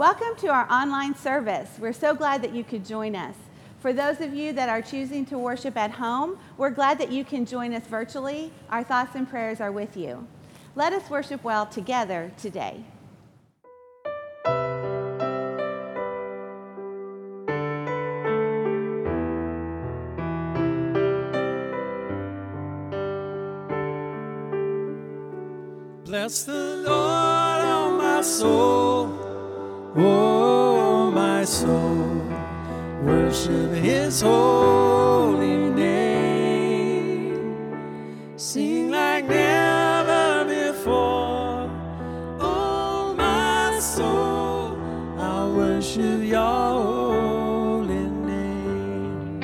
Welcome to our online service. We're so glad that you could join us. For those of you that are choosing to worship at home, we're glad that you can join us virtually. Our thoughts and prayers are with you. Let us worship well together today. Bless the Lord, oh my soul, oh my soul, worship His holy name. Sing like never before, oh my soul, I worship Your holy name.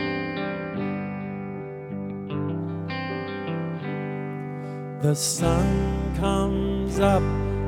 The sun comes up,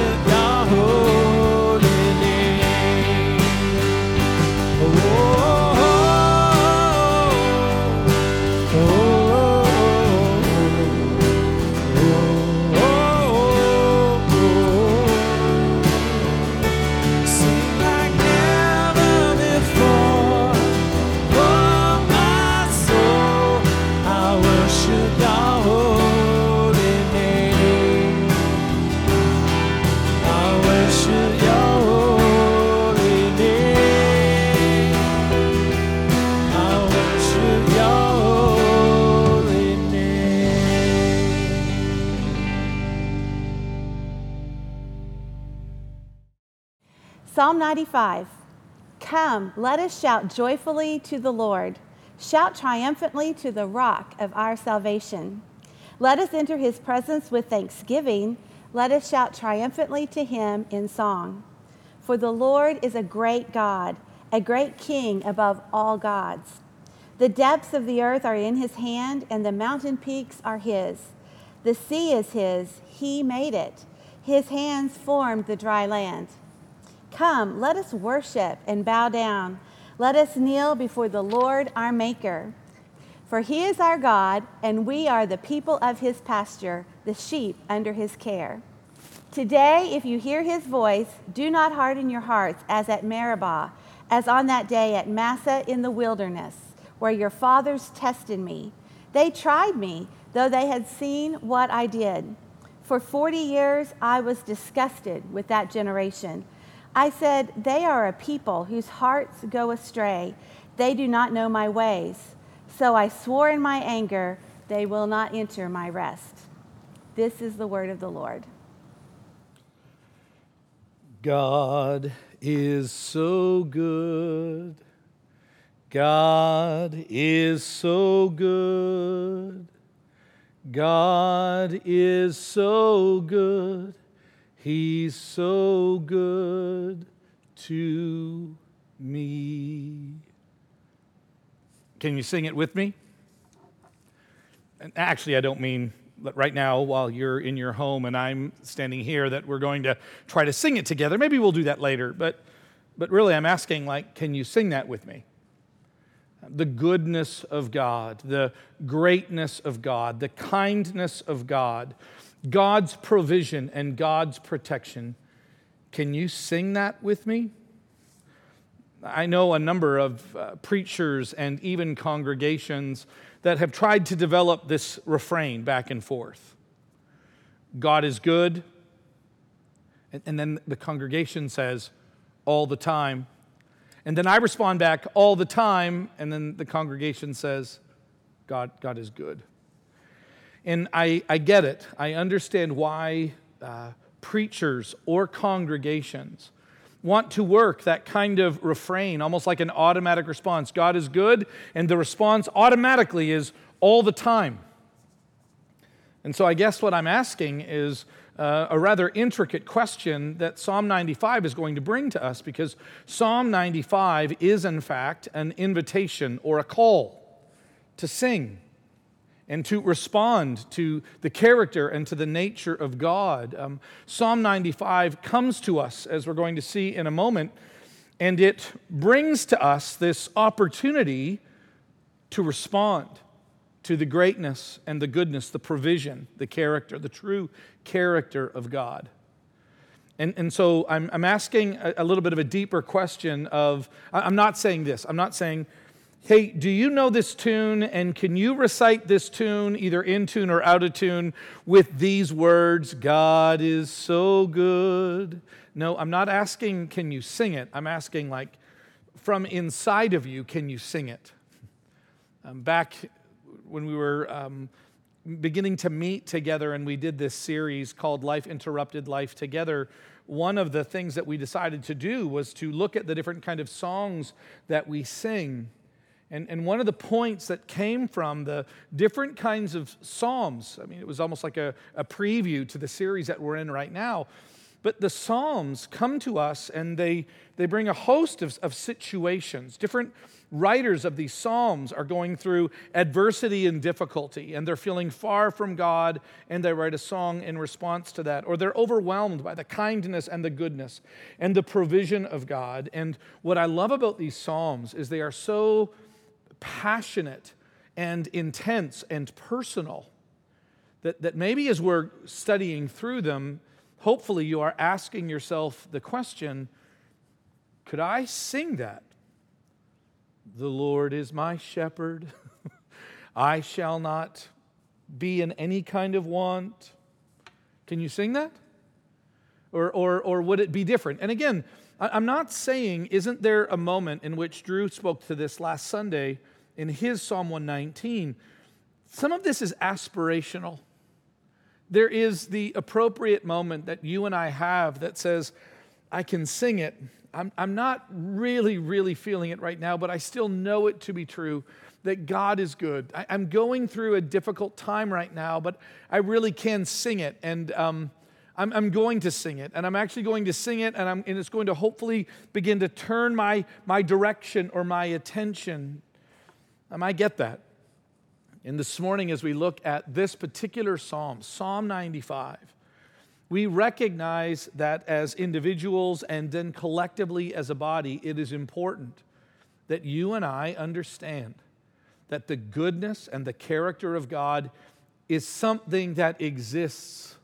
worship 95 Come, let us shout joyfully to the Lord. Shout triumphantly to the rock of our salvation. Let us enter his presence with thanksgiving. Let us shout triumphantly to him in song. For the Lord is a great God, a great King above all gods. The depths of the earth are in his hand, and the mountain peaks are his. The sea is his, he made it. His hands formed the dry land. Come, let us worship and bow down. Let us kneel before the Lord our Maker. For he is our God, and we are the people of his pasture, the sheep under his care. Today, if you hear his voice, do not harden your hearts as at Meribah, as on that day at Massah in the wilderness where your fathers tested me. They tried me, though they had seen what I did. For 40 years I was disgusted with that generation. I said, They are a people whose hearts go astray. They do not know my ways. So I swore in my anger, They will not enter my rest. This is the word of the Lord. God is so good. God is so good. God is so good. He's so good to me. Can you sing it with me? And actually, I don't mean right now while you're in your home and I'm standing here that we're going to try to sing it together. Maybe we'll do that later, but but really I'm asking like can you sing that with me? the goodness of God, the greatness of God, the kindness of God, God's provision and God's protection. Can you sing that with me? I know a number of uh, preachers and even congregations that have tried to develop this refrain back and forth God is good. And, and then the congregation says, all the time, and then I respond back all the time, and then the congregation says, God, God is good. And I, I get it. I understand why uh, preachers or congregations want to work that kind of refrain, almost like an automatic response. God is good, and the response automatically is all the time. And so I guess what I'm asking is uh, a rather intricate question that Psalm 95 is going to bring to us because Psalm 95 is, in fact, an invitation or a call to sing and to respond to the character and to the nature of God. Um, Psalm 95 comes to us, as we're going to see in a moment, and it brings to us this opportunity to respond to the greatness and the goodness, the provision, the character, the true character of God. And, and so I'm, I'm asking a, a little bit of a deeper question of, I'm not saying this, I'm not saying, hey, do you know this tune and can you recite this tune either in tune or out of tune with these words, God is so good? No, I'm not asking, can you sing it? I'm asking, like, from inside of you, can you sing it? Um, back when we were um, beginning to meet together and we did this series called Life Interrupted Life Together, one of the things that we decided to do was to look at the different kind of songs that we sing. And, and one of the points that came from the different kinds of psalms, I mean, it was almost like a, a preview to the series that we're in right now. But the Psalms come to us and they, they bring a host of, of situations, different writers of these Psalms are going through adversity and difficulty, and they're feeling far from God, and they write a song in response to that. Or they're overwhelmed by the kindness and the goodness and the provision of God. And what I love about these Psalms is they are so passionate and intense and personal that, that maybe as we're studying through them, hopefully you are asking yourself the question could I sing that? The Lord is my shepherd. I shall not be in any kind of want. Can you sing that? Or, or, or would it be different? And again, I'm not saying, isn't there a moment in which Drew spoke to this last Sunday in his Psalm 119? Some of this is aspirational. There is the appropriate moment that you and I have that says, I can sing it, I'm, I'm not really, really feeling it right now, but I still know it to be true that God is good. I, am going through a difficult time right now, but I really can sing it. And um, I'm, I'm, going to sing it. And I'm actually going to sing it, and, and it's going to hopefully begin to turn my, my direction or my attention. Um, I get that. And this morning, as we look at this particular psalm, Psalm 95, we recognize that as individuals and then collectively as a body, it is important that you and I understand that the goodness and the character of God is something that exists.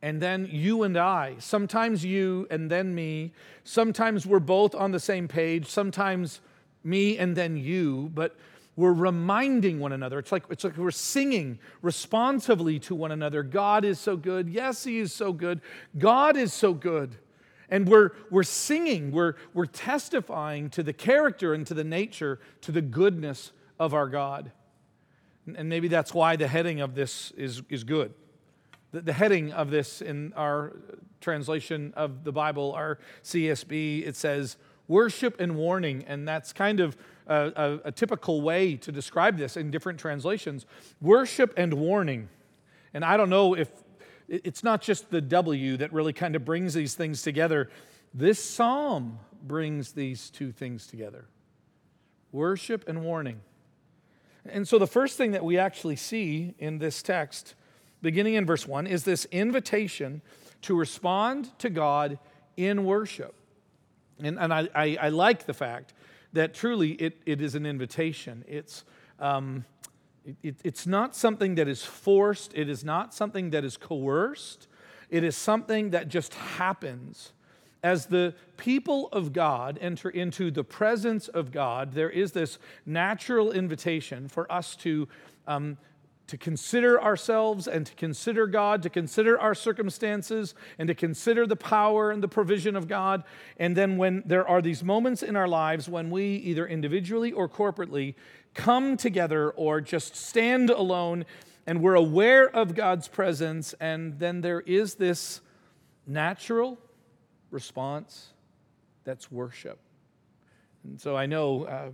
And then you and I, sometimes you and then me, sometimes we're both on the same page, sometimes me and then you, but we're reminding one another. It's like, it's like we're singing responsively to one another. God is so good. Yes, He is so good. God is so good. And we're, we're singing, we're, we're testifying to the character and to the nature, to the goodness of our God. And maybe that's why the heading of this is, is good. The, the heading of this in our translation of the Bible, our CSB, it says, Worship and Warning. And that's kind of a, a, a typical way to describe this in different translations. Worship and Warning. And I don't know if it's not just the W that really kind of brings these things together. This psalm brings these two things together worship and warning. And so the first thing that we actually see in this text, beginning in verse 1, is this invitation to respond to God in worship. And, and I, I, I like the fact that truly it, it is an invitation. It's, um, it, it, it's not something that is forced, it is not something that is coerced, it is something that just happens. As the people of God enter into the presence of God, there is this natural invitation for us to, um, to consider ourselves and to consider God, to consider our circumstances, and to consider the power and the provision of God. And then, when there are these moments in our lives when we, either individually or corporately, come together or just stand alone and we're aware of God's presence, and then there is this natural response that's worship. And so I know uh,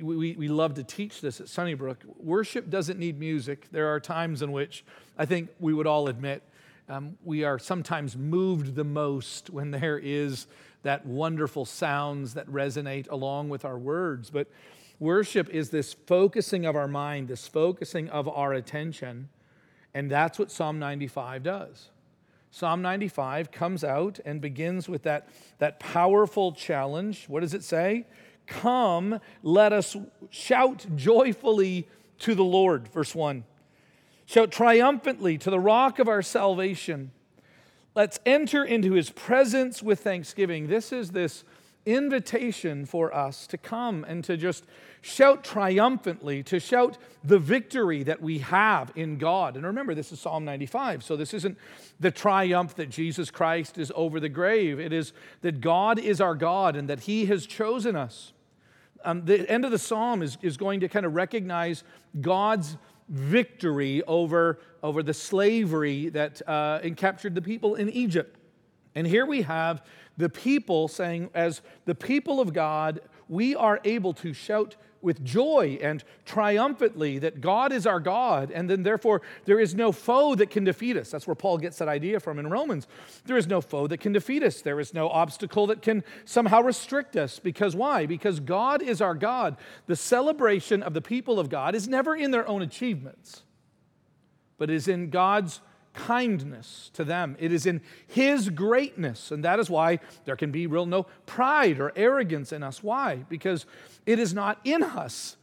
we, we love to teach this at Sunnybrook. Worship doesn't need music. There are times in which I think we would all admit um, we are sometimes moved the most when there is that wonderful sounds that resonate along with our words. But worship is this focusing of our mind, this focusing of our attention. And that's what Psalm 95 does. Psalm 95 comes out and begins with that, that powerful challenge. What does it say? Come, let us shout joyfully to the Lord. Verse 1. Shout triumphantly to the rock of our salvation. Let's enter into his presence with thanksgiving. This is this invitation for us to come and to just shout triumphantly, to shout the victory that we have in God. And remember, this is Psalm 95, so this isn't the triumph that Jesus Christ is over the grave. It is that God is our God and that He has chosen us. Um, the end of the psalm is, is going to kind of recognize God's victory over, over the slavery that uh, captured the people in Egypt. And here we have the people saying, as the people of God, we are able to shout with joy and triumphantly that God is our God, and then therefore there is no foe that can defeat us. That's where Paul gets that idea from in Romans. There is no foe that can defeat us, there is no obstacle that can somehow restrict us. Because why? Because God is our God. The celebration of the people of God is never in their own achievements, but is in God's kindness to them. It is in His greatness. And that is why there can be real no pride or arrogance in us. Why? Because it is not in us,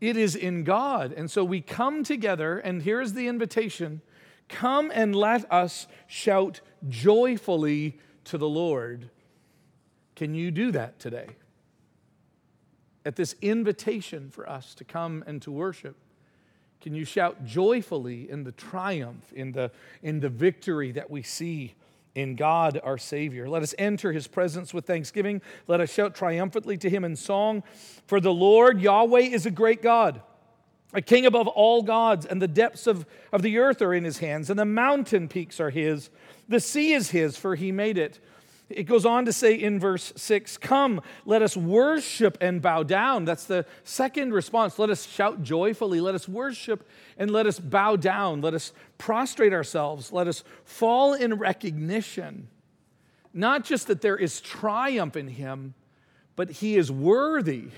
it is in God. And so we come together, and here's the invitation come and let us shout joyfully to the Lord. Can you do that today? At this invitation for us to come and to worship. Can you shout joyfully in the triumph, in the, in the victory that we see in God our Savior? Let us enter his presence with thanksgiving. Let us shout triumphantly to him in song. For the Lord Yahweh is a great God, a king above all gods, and the depths of, of the earth are in his hands, and the mountain peaks are his. The sea is his, for he made it it goes on to say in verse 6 Come, let us worship and bow down. That's the second response. Let us shout joyfully. Let us worship and let us bow down. Let us prostrate ourselves. Let us fall in recognition. Not just that there is triumph in him, but he is worthy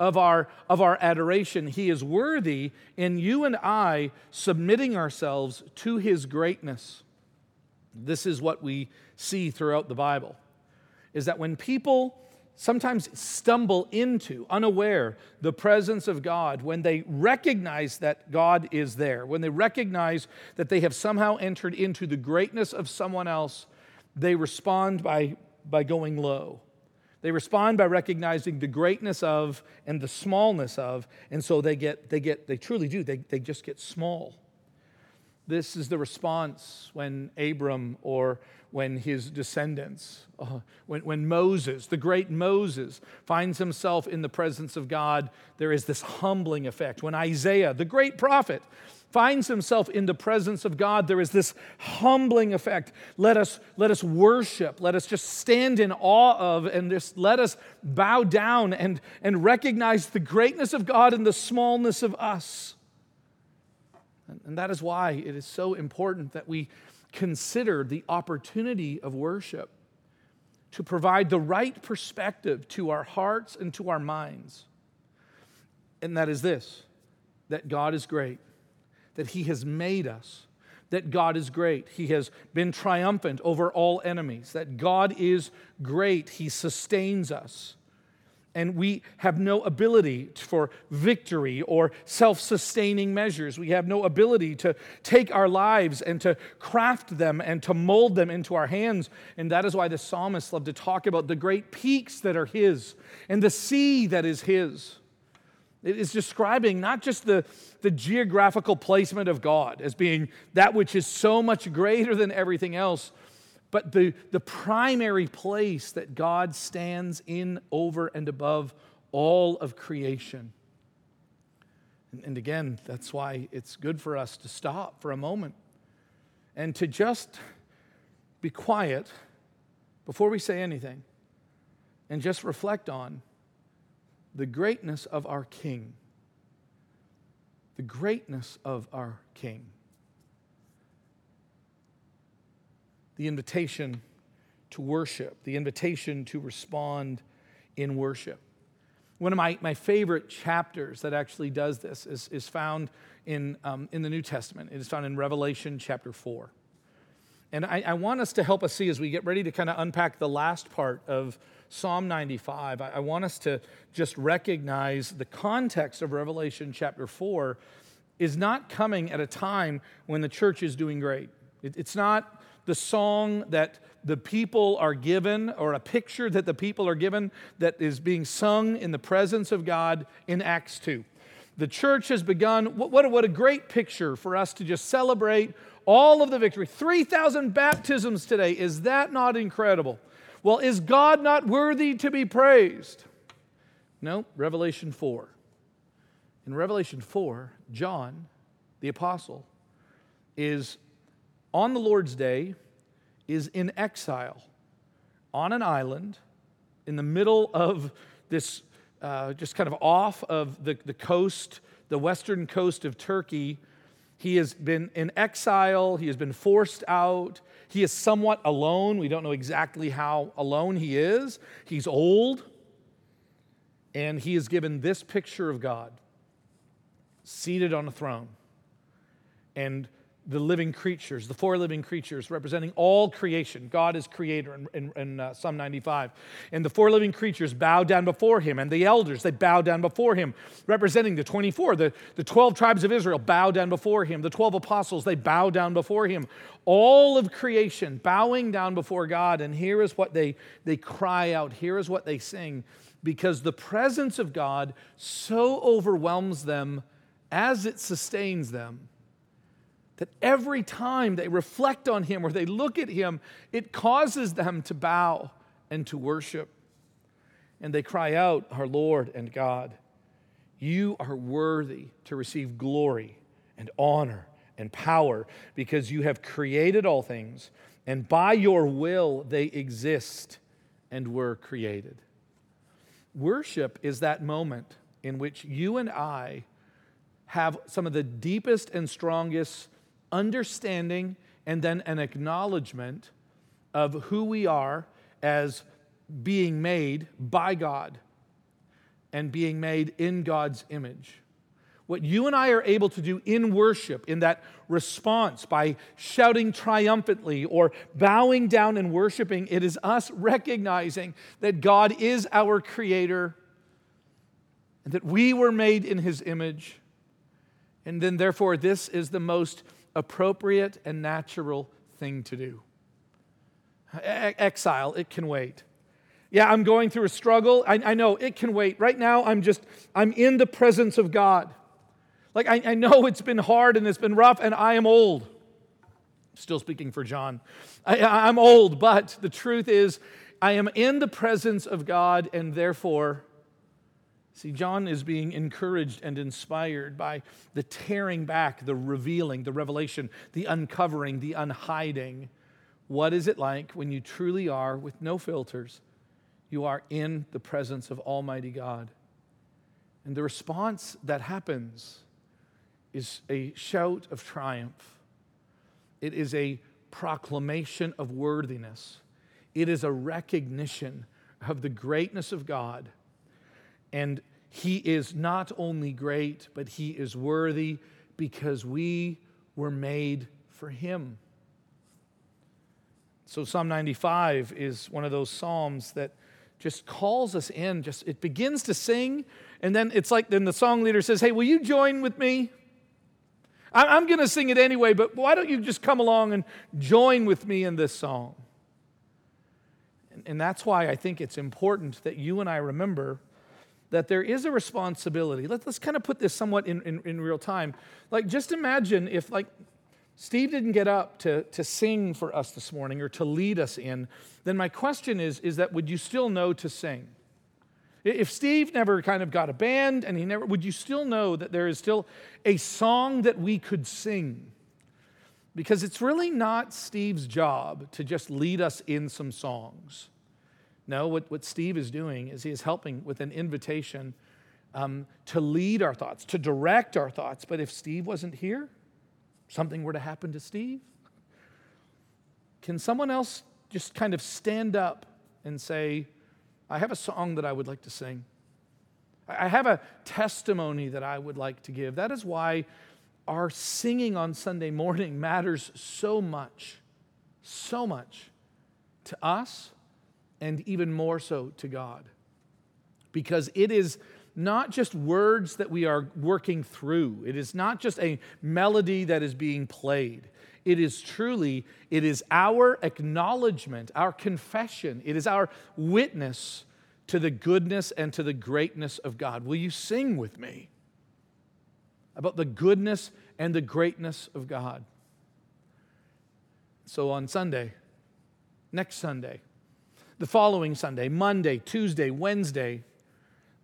of our, of our adoration. He is worthy in you and I submitting ourselves to his greatness. This is what we see throughout the Bible is that when people sometimes stumble into, unaware, the presence of God, when they recognize that God is there, when they recognize that they have somehow entered into the greatness of someone else, they respond by, by going low. They respond by recognizing the greatness of and the smallness of, and so they get, they get, they truly do, they, they just get small. This is the response when Abram or when his descendants, uh, when, when Moses, the great Moses, finds himself in the presence of God, there is this humbling effect. When Isaiah, the great prophet, finds himself in the presence of God, there is this humbling effect. Let us, let us worship. Let us just stand in awe of and just let us bow down and, and recognize the greatness of God and the smallness of us. And, that is why it is so important that we consider the opportunity of worship to provide the right perspective to our hearts and to our minds. And that is this that God is great, that He has made us, that God is great. He has been triumphant over all enemies, that God is great. He sustains us and we have no ability for victory or self sustaining measures. We have no ability to take our lives and to craft them and to mold them into our hands. And that is why the psalmists love to talk about the great peaks that are His and the sea that is His. It is describing not just the, the geographical placement of God as being that which is so much greater than everything else, but the, the primary place that God stands in, over, and above all of creation. And, and again, that's why it's good for us to stop for a moment and to just be quiet before we say anything and just reflect on the greatness of our King. The greatness of our King. The invitation to worship, the invitation to respond in worship. One of my, my favorite chapters that actually does this is, is found in, um, in the New Testament. It is found in Revelation chapter 4. And I, I want us to help us see as we get ready to kind of unpack the last part of Psalm 95. I, I want us to just recognize the context of Revelation chapter 4 is not coming at a time when the church is doing great. It, it's not the song that the people are given, or a picture that the people are given that is being sung in the presence of God in Acts 2. The church has begun. What, what, what a great picture for us to just celebrate all of the victory. 3,000 baptisms today. Is that not incredible? Well, is God not worthy to be praised? No, Revelation 4. In Revelation 4, John, the apostle, is on the Lord's day is in exile on an island in the middle of this, uh, just kind of off of the, the coast, the western coast of Turkey. He has been in exile, he has been forced out. He is somewhat alone. We don't know exactly how alone he is. He's old, and he is given this picture of God seated on a throne. And the living creatures, the four living creatures representing all creation. God is creator in, in, in uh, Psalm 95. And the four living creatures bow down before him, and the elders, they bow down before him, representing the 24. The, the 12 tribes of Israel bow down before him. The 12 apostles, they bow down before him. All of creation bowing down before God. And here is what they, they cry out, here is what they sing, because the presence of God so overwhelms them as it sustains them that every time they reflect on Him or they look at Him, it causes them to bow and to worship. And they cry out, Our Lord and God, you are worthy to receive glory and honor and power because you have created all things, and by your will they exist and were created. Worship is that moment in which you and I have some of the deepest and strongest understanding and then an acknowledgement of who we are as being made by God. and being made in God's image. What you and I are able to do in worship, in that response, by shouting triumphantly or bowing down and worshiping, it is us recognizing that God is our creator and that we were made in his image. And then, therefore, this is the most appropriate and natural thing to do. Exile, it can wait. Yeah, I'm going through a struggle. I, I, know it can wait. Right now, I'm just, I'm in the presence of God. Like, I, I know it's been hard and it's been rough, and I am old. Still speaking for John. I, I'm old, but the truth is, I am in the presence of God, and therefore, See, John is being encouraged and inspired by the tearing back, the revealing, the revelation, the uncovering, the unhiding. What is it like when you truly are, with no filters, you are in the presence of Almighty God? And the response that happens is a shout of triumph, it is a proclamation of worthiness, it is a recognition of the greatness of God and he is not only great, but he is worthy because we were made for him. So Psalm 95 is one of those psalms that just calls us in, just it begins to sing, and then it's like then the song leader says, Hey, will you join with me? I'm going to sing it anyway, but why don't you just come along and join with me in this song? And that's why I think it's important that you and I remember that there is a responsibility. Let's, let's kind of put this somewhat in, in, in real time. Like, just imagine if, like, Steve didn't get up to, to sing for us this morning or to lead us in, then my question is, is that would you still know to sing? If Steve never kind of got a band and he never, would you still know that there is still a song that we could sing? Because it's really not Steve's job to just lead us in some songs. No, what, what Steve is doing is he is helping with an invitation um, to lead our thoughts, to direct our thoughts. But if Steve wasn't here, something were to happen to Steve, can someone else just kind of stand up and say, I have a song that I would like to sing? I have a testimony that I would like to give. That is why our singing on Sunday morning matters so much, so much to us and even more so to God. Because it is not just words that we are working through, it is not just a melody that is being played. It is truly, it is our acknowledgement, our confession, it is our witness to the goodness and to the greatness of God. Will you sing with me about the goodness and the greatness of God? So on Sunday, next Sunday, the following Sunday, Monday, Tuesday, Wednesday,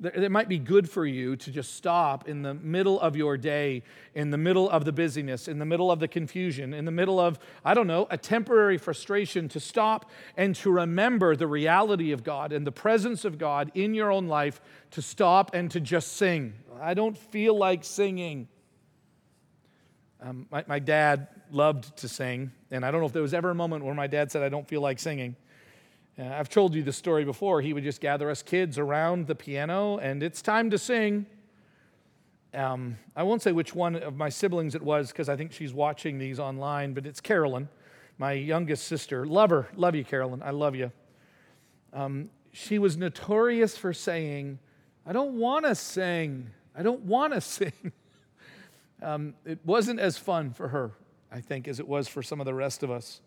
it might be good for you to just stop in the middle of your day, in the middle of the busyness, in the middle of the confusion, in the middle of, I don't know, a temporary frustration, to stop and to remember the reality of God and the presence of God in your own life, to stop and to just sing. I don't feel like singing. Um, my, my dad loved to sing, and I don't know if there was ever a moment where my dad said, I don't feel like singing. Uh, I've told you the story before. He would just gather us kids around the piano, and it's time to sing. Um, I won't say which one of my siblings it was because I think she's watching these online, but it's Carolyn, my youngest sister. Love her. Love you, Carolyn. I love you. Um, she was notorious for saying, I don't want to sing. I don't want to sing. Um, it wasn't as fun for her, I think, as it was for some of the rest of us.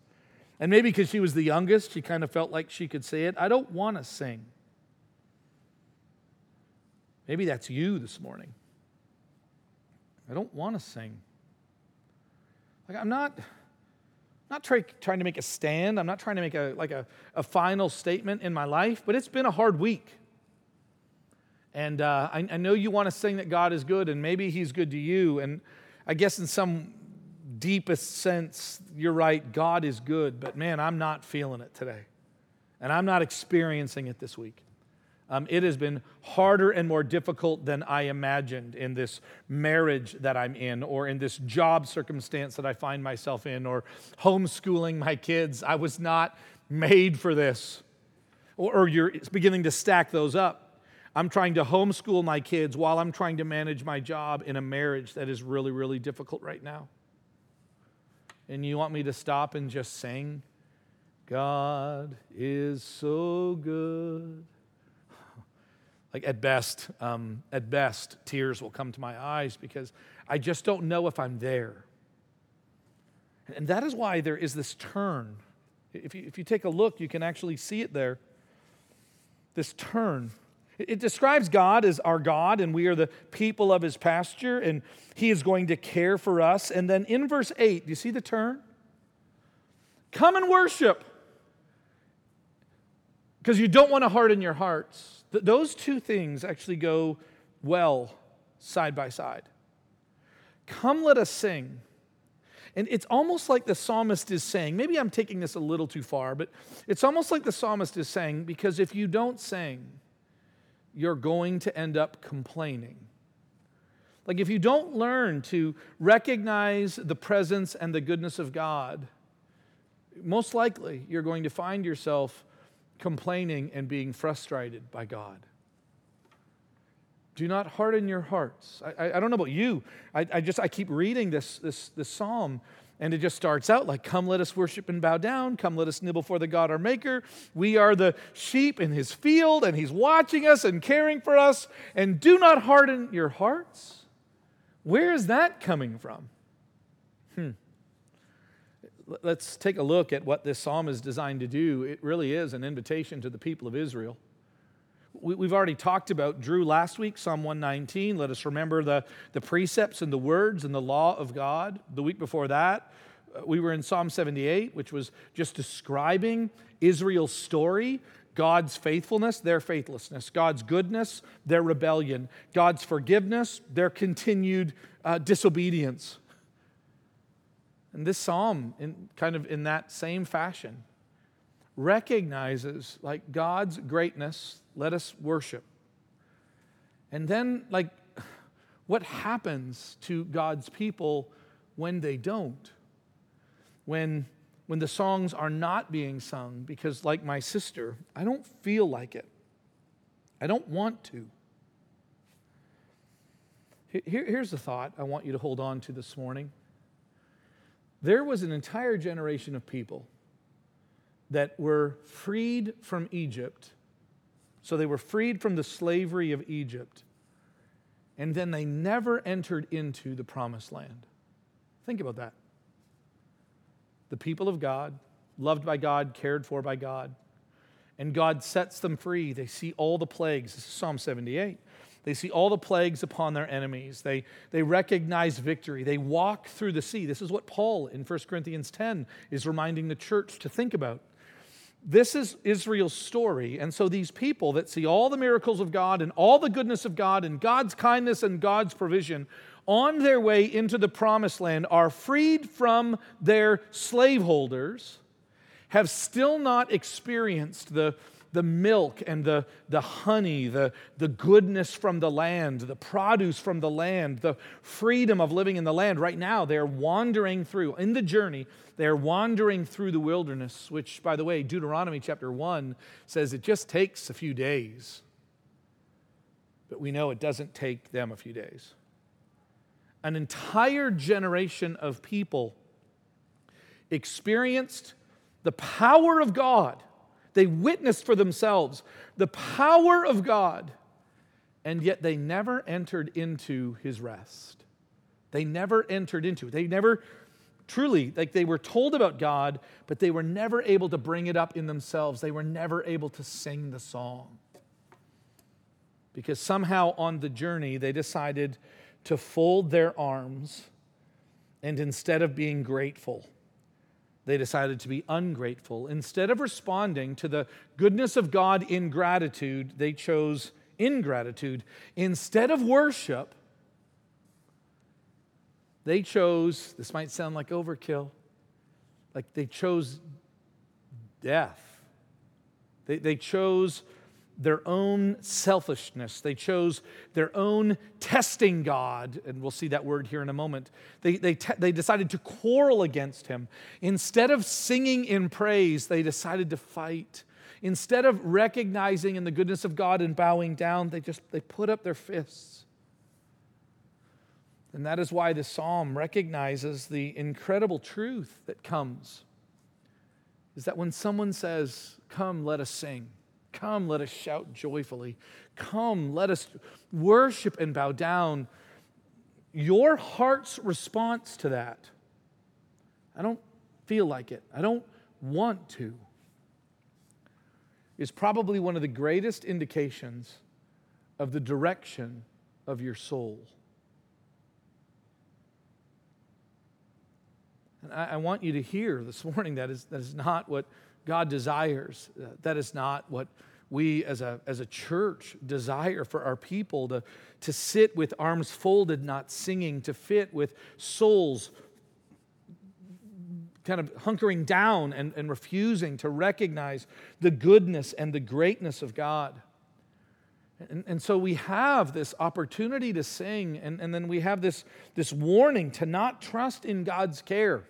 And maybe because she was the youngest, she kind of felt like she could say it. I don't want to sing. Maybe that's you this morning. I don't want to sing. Like I'm not not try, trying to make a stand. I'm not trying to make a like a, a final statement in my life, but it's been a hard week. And uh, I, I know you want to sing that God is good, and maybe He's good to you. And I guess in some deepest sense, you're right, God is good, but man, I'm not feeling it today. And I'm not experiencing it this week. Um, it has been harder and more difficult than I imagined in this marriage that I'm in, or in this job circumstance that I find myself in, or homeschooling my kids. I was not made for this. Or, or you're beginning to stack those up. I'm trying to homeschool my kids while I'm trying to manage my job in a marriage that is really, really difficult right now. And you want me to stop and just sing? God is so good. Like at best, um, at best, tears will come to my eyes because I just don't know if I'm there. And that is why there is this turn. If you, if you take a look, you can actually see it there. This turn. It, describes God as our God, and we are the people of his pasture, and he is going to care for us. And then in verse 8, do you see the turn? Come and worship because you don't want to harden your hearts. Th- those two things actually go well side by side. Come, let us sing. And it's almost like the psalmist is saying, maybe I'm taking this a little too far, but it's almost like the psalmist is saying, because if you don't sing, you're going to end up complaining. Like if you don't learn to recognize the presence and the goodness of God, most likely you're going to find yourself complaining and being frustrated by God. Do not harden your hearts. I, I, I don't know about you. I, I, just I keep reading this, this, this psalm, and it just starts out like, Come, let us worship and bow down. Come, let us kneel before the God our Maker. We are the sheep in his field, and he's watching us and caring for us. And do not harden your hearts. Where is that coming from? Hmm let's take a look at what this psalm is designed to do. It really is an invitation to the people of Israel. We've already talked about Drew last week, Psalm 119. Let us remember the, the precepts and the words and the law of God. The week before that, uh, we were in Psalm 78, which was just describing Israel's story God's faithfulness, their faithlessness, God's goodness, their rebellion, God's forgiveness, their continued uh, disobedience. And this psalm, in kind of in that same fashion, recognizes like God's greatness, let us worship. And then, like, what happens to God's people when they don't? When, when the songs are not being sung, because, like my sister, I don't feel like it. I don't want to. Here, here's the thought I want you to hold on to this morning. There was an entire generation of people that were freed from Egypt. So they were freed from the slavery of Egypt. And then they never entered into the promised land. Think about that. The people of God, loved by God, cared for by God, and God sets them free. They see all the plagues. This is Psalm 78. They see all the plagues upon their enemies. They, they recognize victory. They walk through the sea. This is what Paul in 1 Corinthians 10 is reminding the church to think about. This is Israel's story. And so these people that see all the miracles of God and all the goodness of God and God's kindness and God's provision on their way into the promised land are freed from their slaveholders, have still not experienced the, the milk and the, the honey, the, the goodness from the land, the produce from the land, the freedom of living in the land. Right now, they're wandering through, in the journey, they're wandering through the wilderness, which, by the way, Deuteronomy chapter 1 says it just takes a few days. But we know it doesn't take them a few days. An entire generation of people experienced the power of God they witnessed for themselves the power of God, and yet they never entered into his rest. They never entered into it. They never truly, like they were told about God, but they were never able to bring it up in themselves. They were never able to sing the song. Because somehow on the journey, they decided to fold their arms and instead of being grateful, they decided to be ungrateful. Instead of responding to the goodness of God in gratitude, they chose ingratitude. Instead of worship, they chose, this might sound like overkill, like they chose death. They, they chose their own selfishness. They chose their own testing God, and we'll see that word here in a moment. They, they, te- they decided to quarrel against him. Instead of singing in praise, they decided to fight. Instead of recognizing in the goodness of God and bowing down, they just they put up their fists. And that is why the psalm recognizes the incredible truth that comes. Is that when someone says, Come, let us sing, come, let us shout joyfully, come, let us worship and bow down, your heart's response to that, I don't feel like it, I don't want to, is probably one of the greatest indications of the direction of your soul. And I, I want you to hear this morning that is, that is not what God desires. Uh, that is not what we as a, as a church desire for our people to, to sit with arms folded, not singing, to fit with souls kind of hunkering down and, and refusing to recognize the goodness and the greatness of God. And, and so we have this opportunity to sing, and, and then we have this, this warning to not trust in God's care.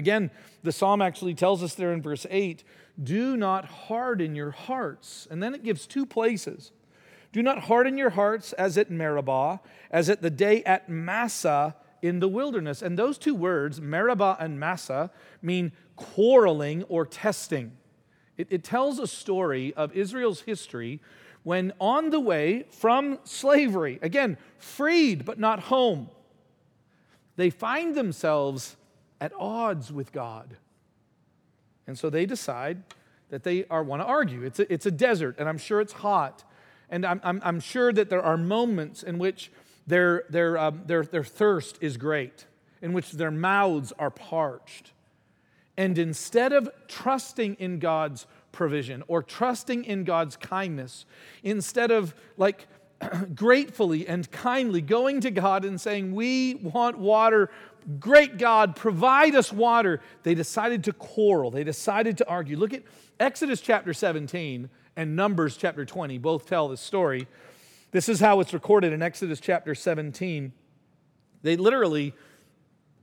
Again, the psalm actually tells us there in verse 8 do not harden your hearts. And then it gives two places. Do not harden your hearts as at Meribah, as at the day at Massah in the wilderness. And those two words, Meribah and Massah, mean quarreling or testing. It, it tells a story of Israel's history when on the way from slavery, again, freed but not home, they find themselves at odds with God. And so they decide that they are want to argue. It's a, it's a desert, and I'm sure it's hot. And I'm, I'm, I'm sure that there are moments in which their, their, um, their, their thirst is great, in which their mouths are parched. And instead of trusting in God's provision or trusting in God's kindness, instead of like gratefully and kindly going to God and saying, We want water Great God, provide us water. They decided to quarrel. They decided to argue. Look at Exodus chapter 17 and Numbers chapter 20, both tell this story. This is how it's recorded in Exodus chapter 17. They literally,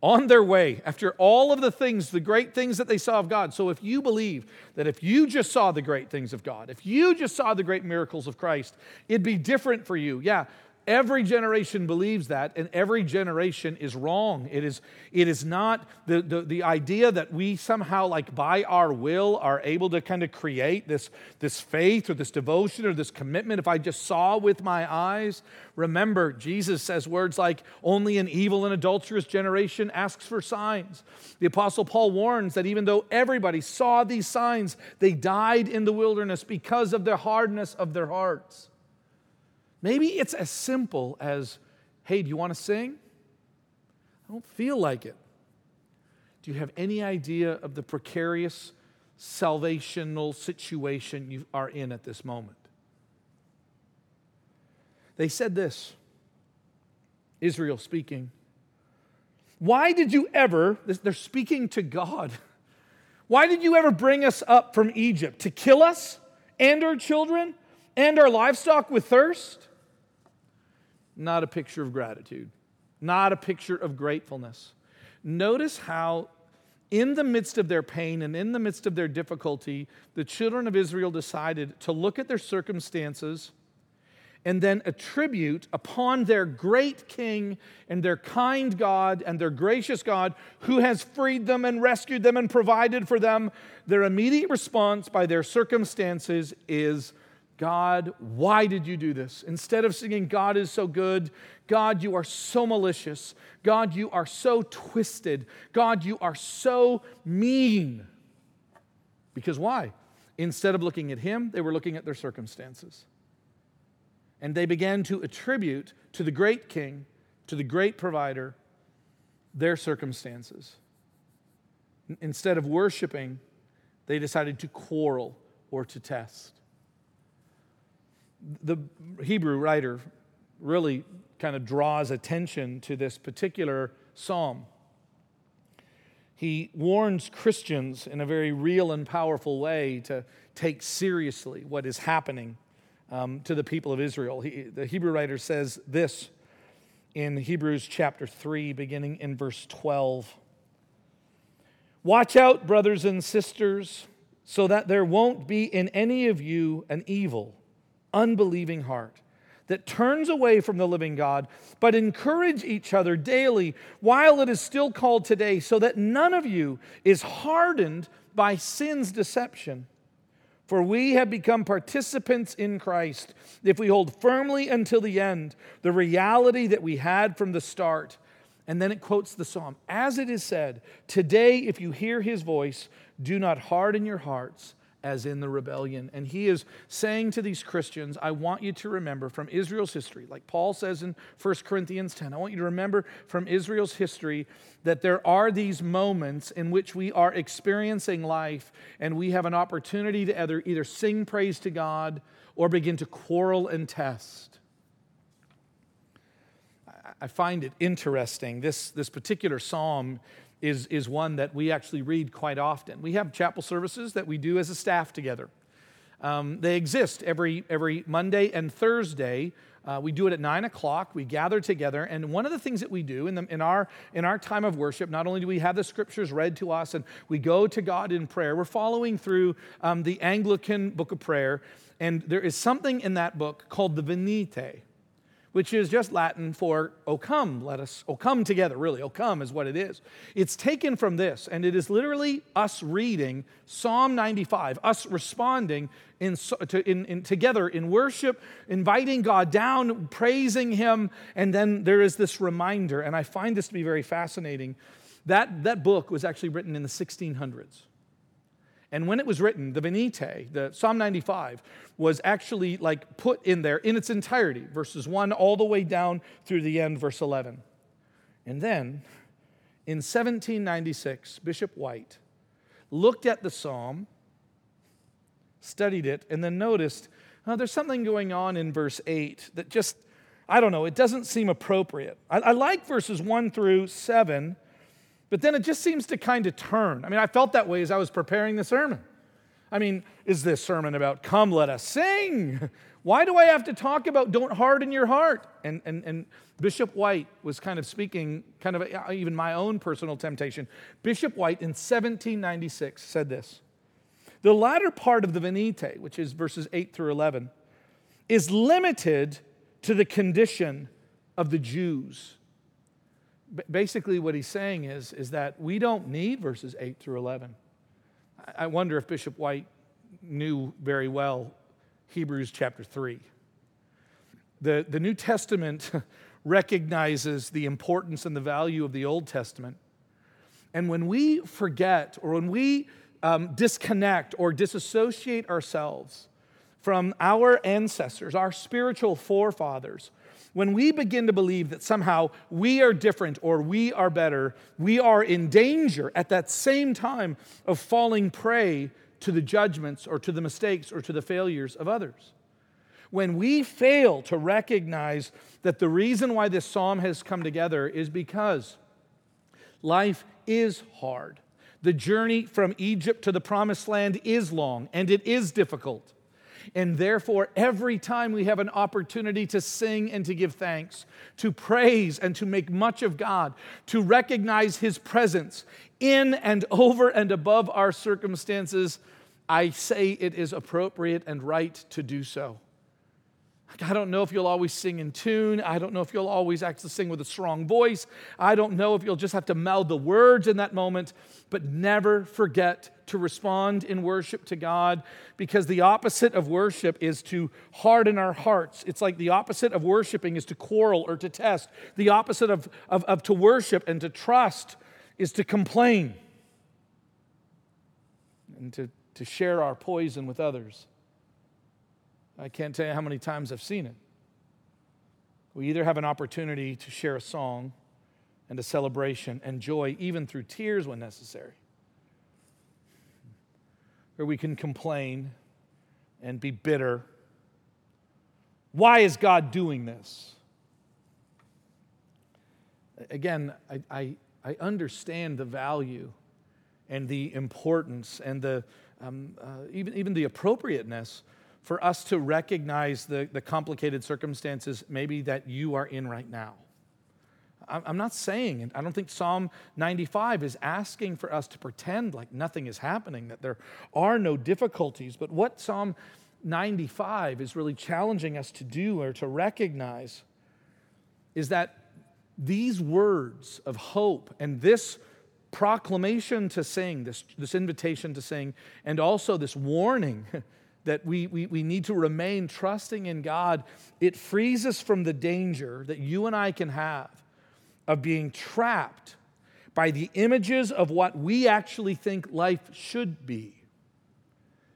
on their way, after all of the things, the great things that they saw of God. So if you believe that if you just saw the great things of God, if you just saw the great miracles of Christ, it'd be different for you. Yeah, Every generation believes that, and every generation is wrong. It is, it is not the, the, the, idea that we somehow, like by our will, are able to kind of create this, this faith or this devotion or this commitment. If I just saw with my eyes, remember, Jesus says words like, only an evil and adulterous generation asks for signs. The Apostle Paul warns that even though everybody saw these signs, they died in the wilderness because of the hardness of their hearts. Maybe it's as simple as, hey, do you want to sing? I don't feel like it. Do you have any idea of the precarious salvational situation you are in at this moment? They said this Israel speaking. Why did you ever, they're speaking to God, why did you ever bring us up from Egypt? To kill us and our children and our livestock with thirst? Not a picture of gratitude, not a picture of gratefulness. Notice how, in the midst of their pain and in the midst of their difficulty, the children of Israel decided to look at their circumstances and then attribute upon their great king and their kind God and their gracious God who has freed them and rescued them and provided for them. Their immediate response by their circumstances is God, why did you do this? Instead of singing, God is so good, God, you are so malicious, God, you are so twisted, God, you are so mean. Because why? Instead of looking at Him, they were looking at their circumstances. And they began to attribute to the great king, to the great provider, their circumstances. Instead of worshiping, they decided to quarrel or to test the Hebrew writer really kind of draws attention to this particular psalm. He warns Christians in a very real and powerful way to take seriously what is happening um, to the people of Israel. He, the Hebrew writer says this in Hebrews chapter 3, beginning in verse 12. Watch out, brothers and sisters so that there won't be in any of you an evil, unbelieving heart that turns away from the living God, but encourage each other daily while it is still called today, so that none of you is hardened by sin's deception. For we have become participants in Christ if we hold firmly until the end the reality that we had from the start. And then it quotes the psalm As it is said, Today, if you hear his voice, do not harden your hearts as in the rebellion. And he is saying to these Christians, I want you to remember from Israel's history, like Paul says in 1 Corinthians 10, I want you to remember from Israel's history that there are these moments in which we are experiencing life and we have an opportunity to either, either sing praise to God or begin to quarrel and test. I find it interesting. This, this particular psalm is, is one that we actually read quite often. We have chapel services that we do as a staff together. Um, they exist every, every Monday and Thursday. Uh, we do it at nine o'clock. We gather together, and one of the things that we do in, the, in, our, in our time of worship, not only do we have the scriptures read to us and we go to God in prayer, we're following through um, the Anglican Book of Prayer, and there is something in that book called the Venite which is just Latin for, oh come, let us, oh come together, really. Oh come is what it is. It's taken from this, and it is literally us reading Psalm 95, us responding in, to, in, in, together in worship, inviting God down, praising Him, and then there is this reminder, and I find this to be very fascinating. That, that book was actually written in the 1600s. And when it was written, the Venite, the Psalm 95, was actually like put in there in its entirety, verses 1 all the way down through the end, verse 11. And then in 1796, Bishop White looked at the psalm, studied it, and then noticed oh, there's something going on in verse 8 that just, I don't know, it doesn't seem appropriate. I, I like verses 1 through 7 but then it just seems to kind of turn. I mean, I felt that way as I was preparing the sermon. I mean, is this sermon about come, let us sing? Why do I have to talk about don't harden your heart? And, and, and Bishop White was kind of speaking, kind of uh, even my own personal temptation. Bishop White in 1796 said this The latter part of the Venite, which is verses 8 through 11, is limited to the condition of the Jews basically what he's saying is, is that we don't need verses 8 through 11. I wonder if Bishop White knew very well Hebrews chapter 3. The, the New Testament recognizes the importance and the value of the Old Testament. And when we forget or when we um, disconnect or disassociate ourselves from our ancestors, our spiritual forefathers, when we begin to believe that somehow we are different or we are better, we are in danger at that same time of falling prey to the judgments or to the mistakes or to the failures of others. When we fail to recognize that the reason why this psalm has come together is because life is hard. The journey from Egypt to the promised land is long and it is difficult. And therefore, every time we have an opportunity to sing and to give thanks, to praise and to make much of God, to recognize His presence in and over and above our circumstances, I say it is appropriate and right to do so. I don't know if you'll always sing in tune. I don't know if you'll always actually sing with a strong voice. I don't know if you'll just have to mouth the words in that moment, but never forget to respond in worship to God because the opposite of worship is to harden our hearts. It's like the opposite of worshiping is to quarrel or to test. The opposite of, of, of to worship and to trust is to complain and to, to share our poison with others. I can't tell you how many times I've seen it. We either have an opportunity to share a song and a celebration and joy, even through tears when necessary, or we can complain and be bitter. Why is God doing this? Again, I, I, I understand the value and the importance and the, um, uh, even, even the appropriateness for us to recognize the, the complicated circumstances maybe that you are in right now. I'm not saying, and I don't think Psalm 95 is asking for us to pretend like nothing is happening, that there are no difficulties. But what Psalm 95 is really challenging us to do or to recognize is that these words of hope and this proclamation to sing, this, this invitation to sing, and also this warning that we, we, we need to remain trusting in God, it frees us from the danger that you and I can have of being trapped by the images of what we actually think life should be.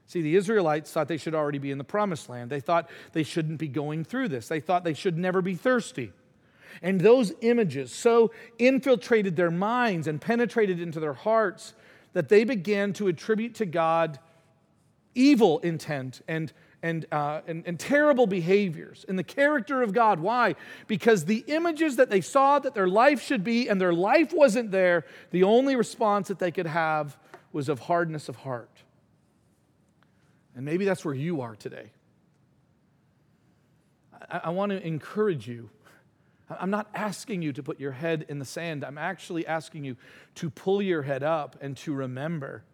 See, the Israelites thought they should already be in the promised land. They thought they shouldn't be going through this. They thought they should never be thirsty. And those images so infiltrated their minds and penetrated into their hearts that they began to attribute to God evil intent and, and, uh, and, and terrible behaviors in the character of God. Why? Because the images that they saw that their life should be and their life wasn't there, the only response that they could have was of hardness of heart. And maybe that's where you are today. I, I want to encourage you. I'm not asking you to put your head in the sand. I'm actually asking you to pull your head up and to remember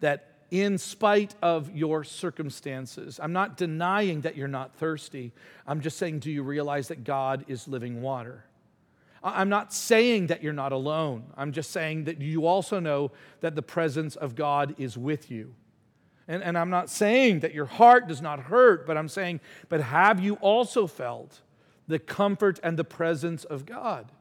that in spite of your circumstances. I'm not denying that you're not thirsty. I'm just saying, do you realize that God is living water? I'm not saying that you're not alone. I'm just saying that you also know that the presence of God is with you. And, and I'm not saying that your heart does not hurt, but I'm saying, but have you also felt the comfort and the presence of God?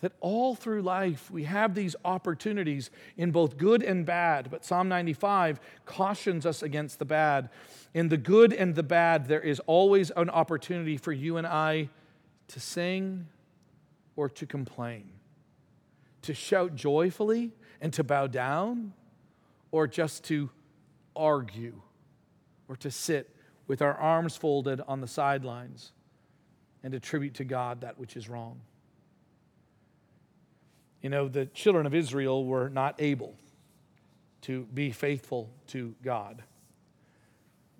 That all through life we have these opportunities in both good and bad, but Psalm 95 cautions us against the bad. In the good and the bad, there is always an opportunity for you and I to sing or to complain, to shout joyfully and to bow down, or just to argue or to sit with our arms folded on the sidelines and attribute to God that which is wrong. You know, the children of Israel were not able to be faithful to God.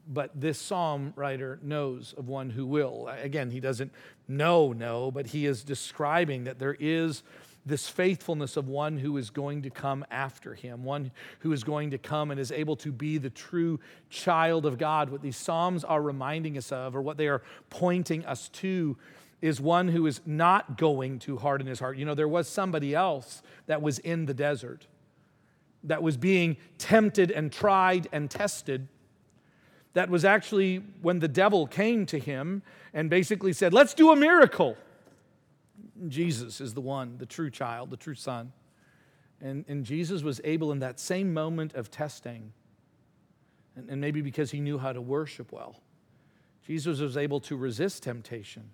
But this psalm writer knows of one who will. Again, he doesn't know, no, but he is describing that there is this faithfulness of one who is going to come after him, one who is going to come and is able to be the true child of God. What these Psalms are reminding us of, or what they are pointing us to, is one who is not going to harden his heart. You know, there was somebody else that was in the desert, that was being tempted and tried and tested. That was actually when the devil came to him and basically said, Let's do a miracle. Jesus is the one, the true child, the true son. And, and Jesus was able in that same moment of testing, and, and maybe because he knew how to worship well, Jesus was able to resist temptation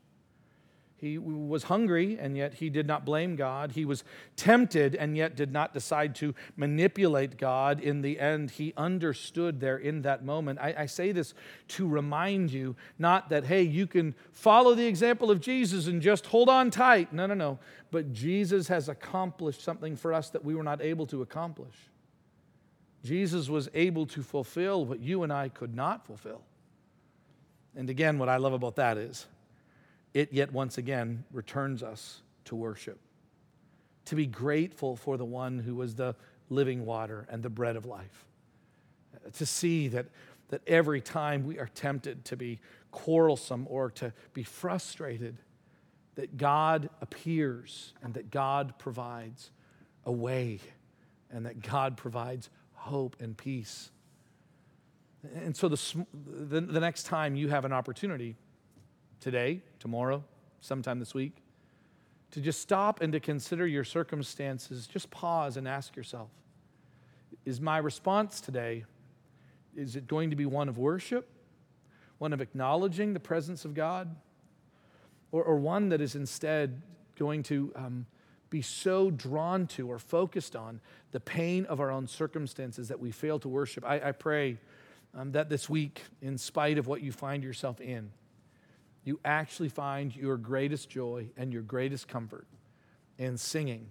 he was hungry, and yet he did not blame God. He was tempted, and yet did not decide to manipulate God. In the end, he understood there in that moment. I, I, say this to remind you not that, hey, you can follow the example of Jesus and just hold on tight. No, no, no. But Jesus has accomplished something for us that we were not able to accomplish. Jesus was able to fulfill what you and I could not fulfill. And again, what I love about that is, it yet once again returns us to worship, to be grateful for the one who was the living water and the bread of life, to see that, that every time we are tempted to be quarrelsome or to be frustrated, that God appears and that God provides a way and that God provides hope and peace. And so the, the, the next time you have an opportunity today, tomorrow, sometime this week, to just stop and to consider your circumstances, just pause and ask yourself Is my response today, is it going to be one of worship, one of acknowledging the presence of God, or, or one that is instead going to um, be so drawn to or focused on the pain of our own circumstances that we fail to worship? I, I pray um, that this week, in spite of what you find yourself in, you actually find your greatest joy and your greatest comfort in singing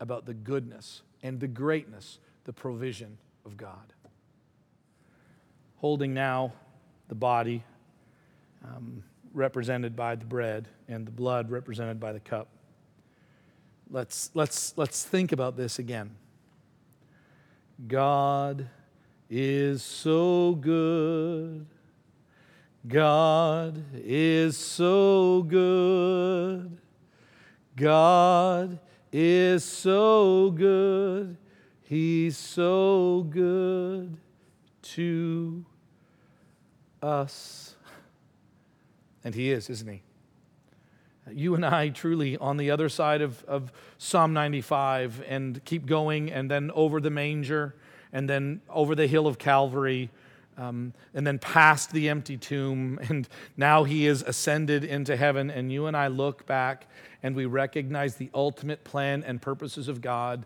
about the goodness and the greatness, the provision of God. Holding now the body um, represented by the bread and the blood represented by the cup. Let's, let's, let's think about this again. God is so good. God is so good. God is so good. He's so good to us. And He is, isn't He? You and I truly on the other side of, of Psalm 95 and keep going and then over the manger and then over the hill of Calvary. Um, and then past the empty tomb, and now he is ascended into heaven. And you and I look back and we recognize the ultimate plan and purposes of God.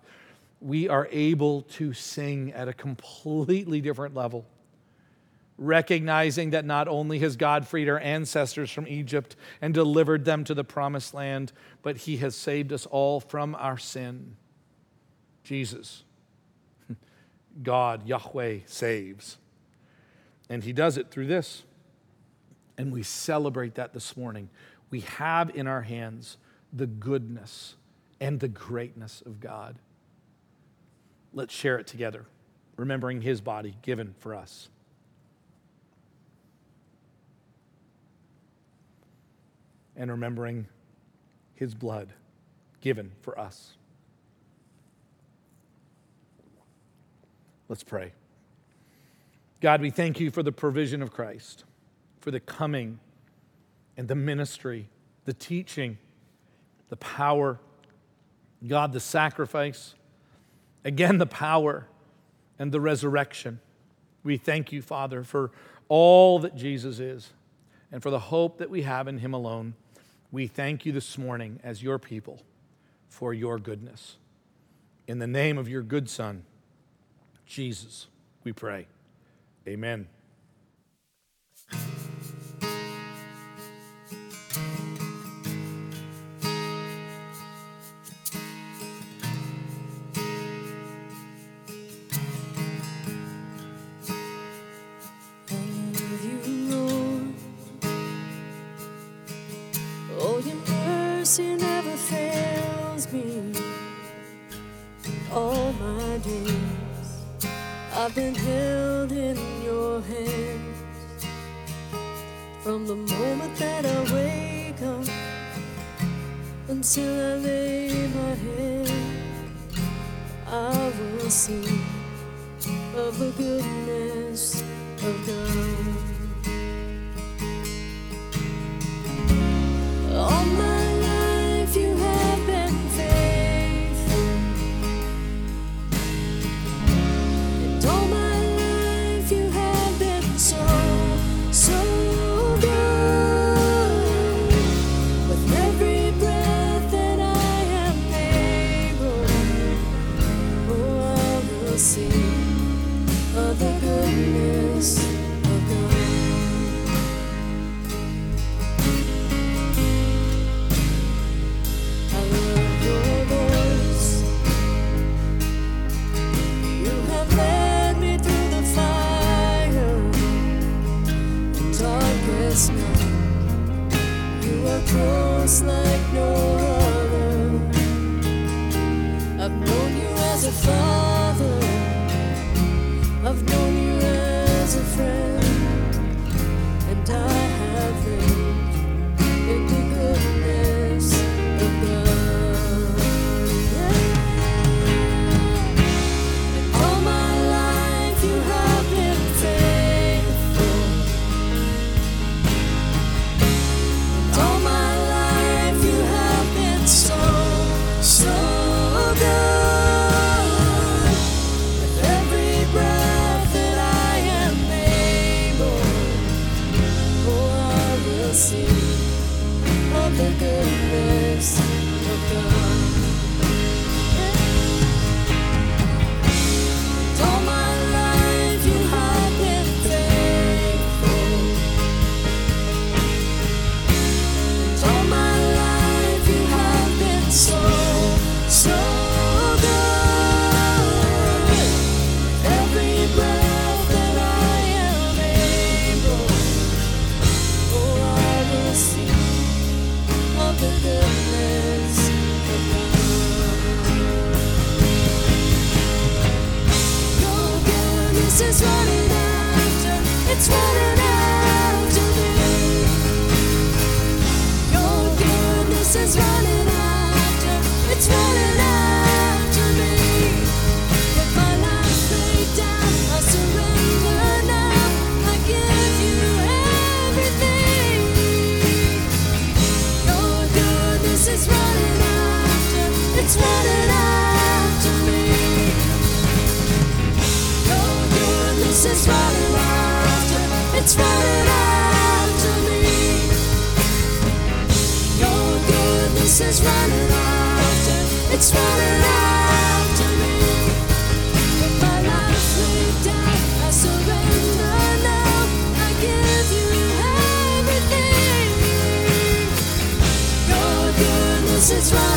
We are able to sing at a completely different level recognizing that not only has God freed our ancestors from Egypt and delivered them to the promised land, but He has saved us all from our sin. Jesus, God, Yahweh, saves. And He does it through this. And we celebrate that this morning. We have in our hands the goodness and the greatness of God. Let's share it together, remembering His body given for us. and remembering his blood given for us. Let's pray. God, we thank you for the provision of Christ, for the coming and the ministry, the teaching, the power, God, the sacrifice, again, the power and the resurrection. We thank you, Father, for all that Jesus is and for the hope that we have in him alone. We thank you this morning as your people for your goodness. In the name of your good Son, Jesus, we pray. Amen. is right.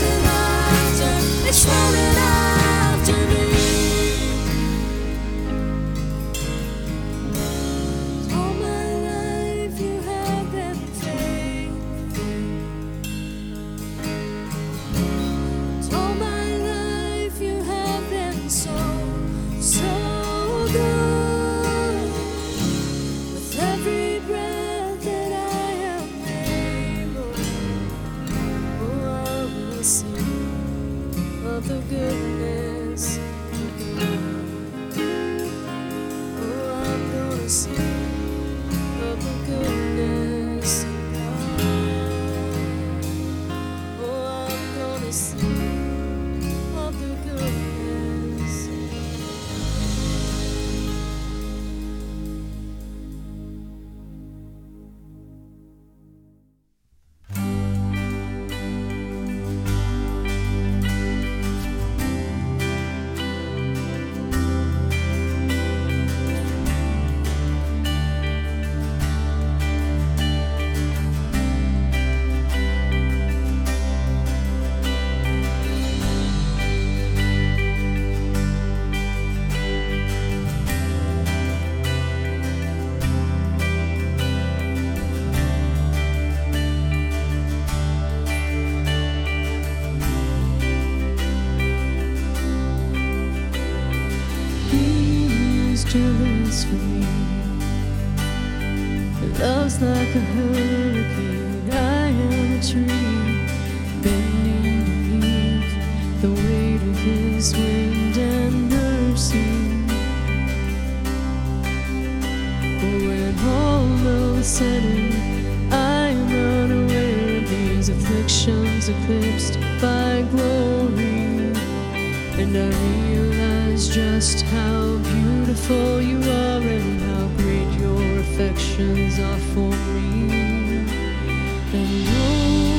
sudden I am unaware of these afflictions eclipsed by glory. And I realize just how beautiful you are and how great your affections are for me. And you.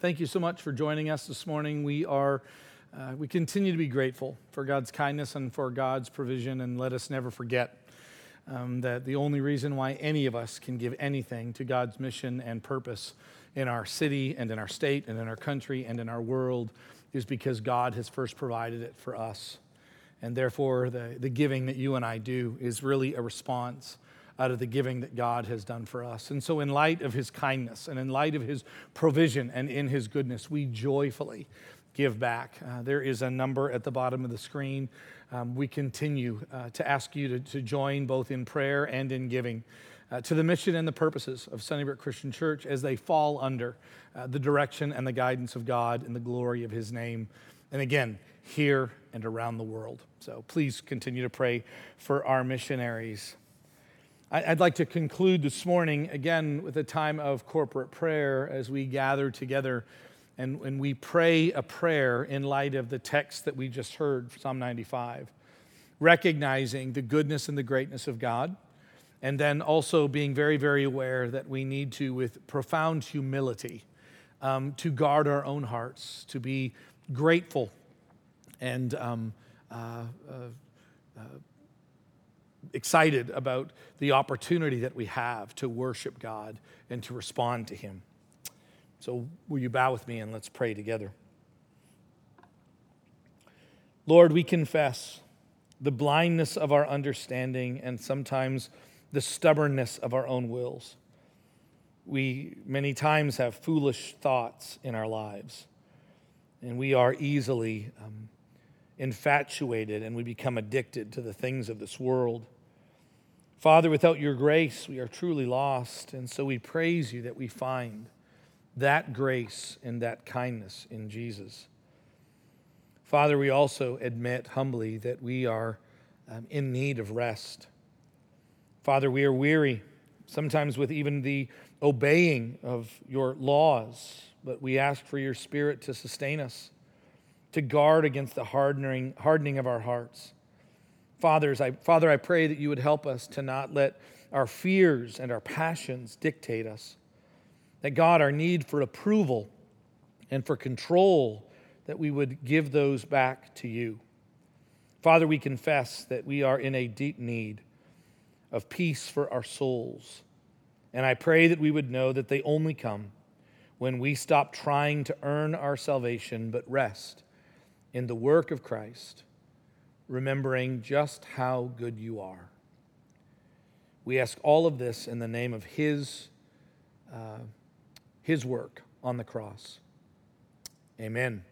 Thank you so much for joining us this morning. We are, uh, we continue to be grateful for God's kindness and for God's provision, and let us never forget um, that the only reason why any of us can give anything to God's mission and purpose in our city and in our state and in our country and in our world is because God has first provided it for us. And therefore, the, the giving that you and I do is really a response out of the giving that God has done for us. And so, in light of his kindness and in light of his provision and in his goodness, we joyfully give back. Uh, there is a number at the bottom of the screen. Um, we continue uh, to ask you to, to join both in prayer and in giving. Uh, to the mission and the purposes of Sunnybrook Christian Church as they fall under uh, the direction and the guidance of God and the glory of His name. And again, here and around the world. So please continue to pray for our missionaries. I'd like to conclude this morning again with a time of corporate prayer as we gather together and, and we pray a prayer in light of the text that we just heard, Psalm 95, recognizing the goodness and the greatness of God, and then also being very, very aware that we need to, with profound humility, um, to guard our own hearts, to be grateful and um, uh, uh, excited about the opportunity that we have to worship God and to respond to Him. So, will you bow with me and let's pray together? Lord, we confess the blindness of our understanding and sometimes the stubbornness of our own wills. We many times have foolish thoughts in our lives, and we are easily um, infatuated and we become addicted to the things of this world. Father, without your grace, we are truly lost, and so we praise you that we find that grace and that kindness in Jesus. Father, we also admit humbly that we are um, in need of rest. Father, we are weary, sometimes with even the obeying of your laws, but we ask for your Spirit to sustain us, to guard against the hardening, hardening of our hearts. Fathers, I, Father, I pray that you would help us to not let our fears and our passions dictate us. That God, our need for approval and for control, that we would give those back to you. Father, we confess that we are in a deep need of peace for our souls. And I pray that we would know that they only come when we stop trying to earn our salvation, but rest in the work of Christ, remembering just how good you are. We ask all of this in the name of His, uh, His work on the cross. Amen.